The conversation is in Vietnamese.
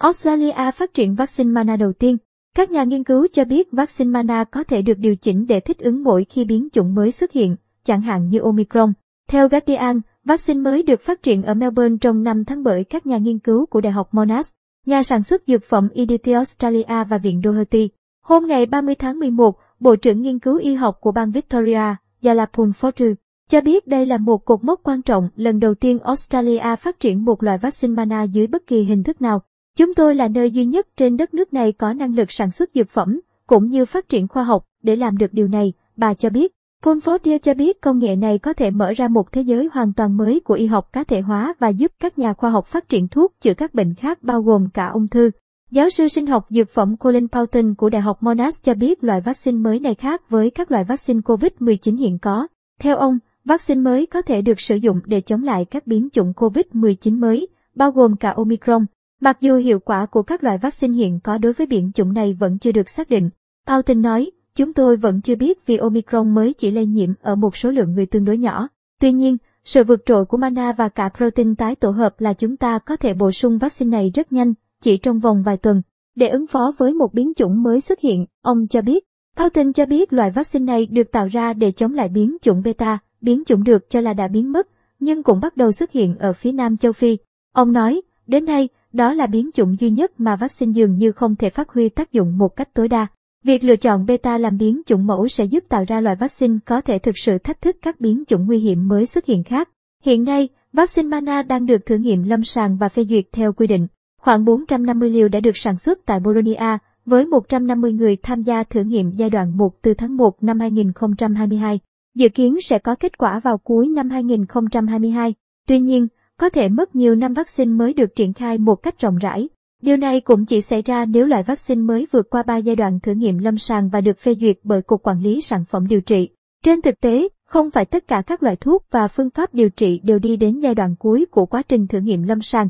Australia phát triển vaccine Mana đầu tiên. Các nhà nghiên cứu cho biết vaccine Mana có thể được điều chỉnh để thích ứng mỗi khi biến chủng mới xuất hiện, chẳng hạn như Omicron. Theo Guardian, vaccine mới được phát triển ở Melbourne trong năm tháng bởi các nhà nghiên cứu của Đại học Monash, nhà sản xuất dược phẩm EDT Australia và Viện Doherty. Hôm ngày 30 tháng 11, Bộ trưởng Nghiên cứu Y học của bang Victoria, Yalapun Fortu, cho biết đây là một cột mốc quan trọng lần đầu tiên Australia phát triển một loại vaccine Mana dưới bất kỳ hình thức nào. Chúng tôi là nơi duy nhất trên đất nước này có năng lực sản xuất dược phẩm, cũng như phát triển khoa học để làm được điều này, bà cho biết. Pulfordia cho biết công nghệ này có thể mở ra một thế giới hoàn toàn mới của y học cá thể hóa và giúp các nhà khoa học phát triển thuốc chữa các bệnh khác bao gồm cả ung thư. Giáo sư sinh học dược phẩm Colin Pauton của Đại học Monash cho biết loại vaccine mới này khác với các loại vaccine COVID-19 hiện có. Theo ông, vaccine mới có thể được sử dụng để chống lại các biến chủng COVID-19 mới, bao gồm cả Omicron. Mặc dù hiệu quả của các loại vaccine hiện có đối với biến chủng này vẫn chưa được xác định. Pauton nói, chúng tôi vẫn chưa biết vì Omicron mới chỉ lây nhiễm ở một số lượng người tương đối nhỏ. Tuy nhiên, sự vượt trội của mana và cả protein tái tổ hợp là chúng ta có thể bổ sung vaccine này rất nhanh, chỉ trong vòng vài tuần. Để ứng phó với một biến chủng mới xuất hiện, ông cho biết. Pauton cho biết loại vaccine này được tạo ra để chống lại biến chủng beta, biến chủng được cho là đã biến mất, nhưng cũng bắt đầu xuất hiện ở phía nam châu Phi. Ông nói, đến nay, đó là biến chủng duy nhất mà vaccine dường như không thể phát huy tác dụng một cách tối đa. Việc lựa chọn beta làm biến chủng mẫu sẽ giúp tạo ra loại vaccine có thể thực sự thách thức các biến chủng nguy hiểm mới xuất hiện khác. Hiện nay, vaccine Mana đang được thử nghiệm lâm sàng và phê duyệt theo quy định. Khoảng 450 liều đã được sản xuất tại Bologna, với 150 người tham gia thử nghiệm giai đoạn 1 từ tháng 1 năm 2022. Dự kiến sẽ có kết quả vào cuối năm 2022. Tuy nhiên, có thể mất nhiều năm vaccine mới được triển khai một cách rộng rãi. Điều này cũng chỉ xảy ra nếu loại vaccine mới vượt qua 3 giai đoạn thử nghiệm lâm sàng và được phê duyệt bởi Cục Quản lý Sản phẩm Điều trị. Trên thực tế, không phải tất cả các loại thuốc và phương pháp điều trị đều đi đến giai đoạn cuối của quá trình thử nghiệm lâm sàng.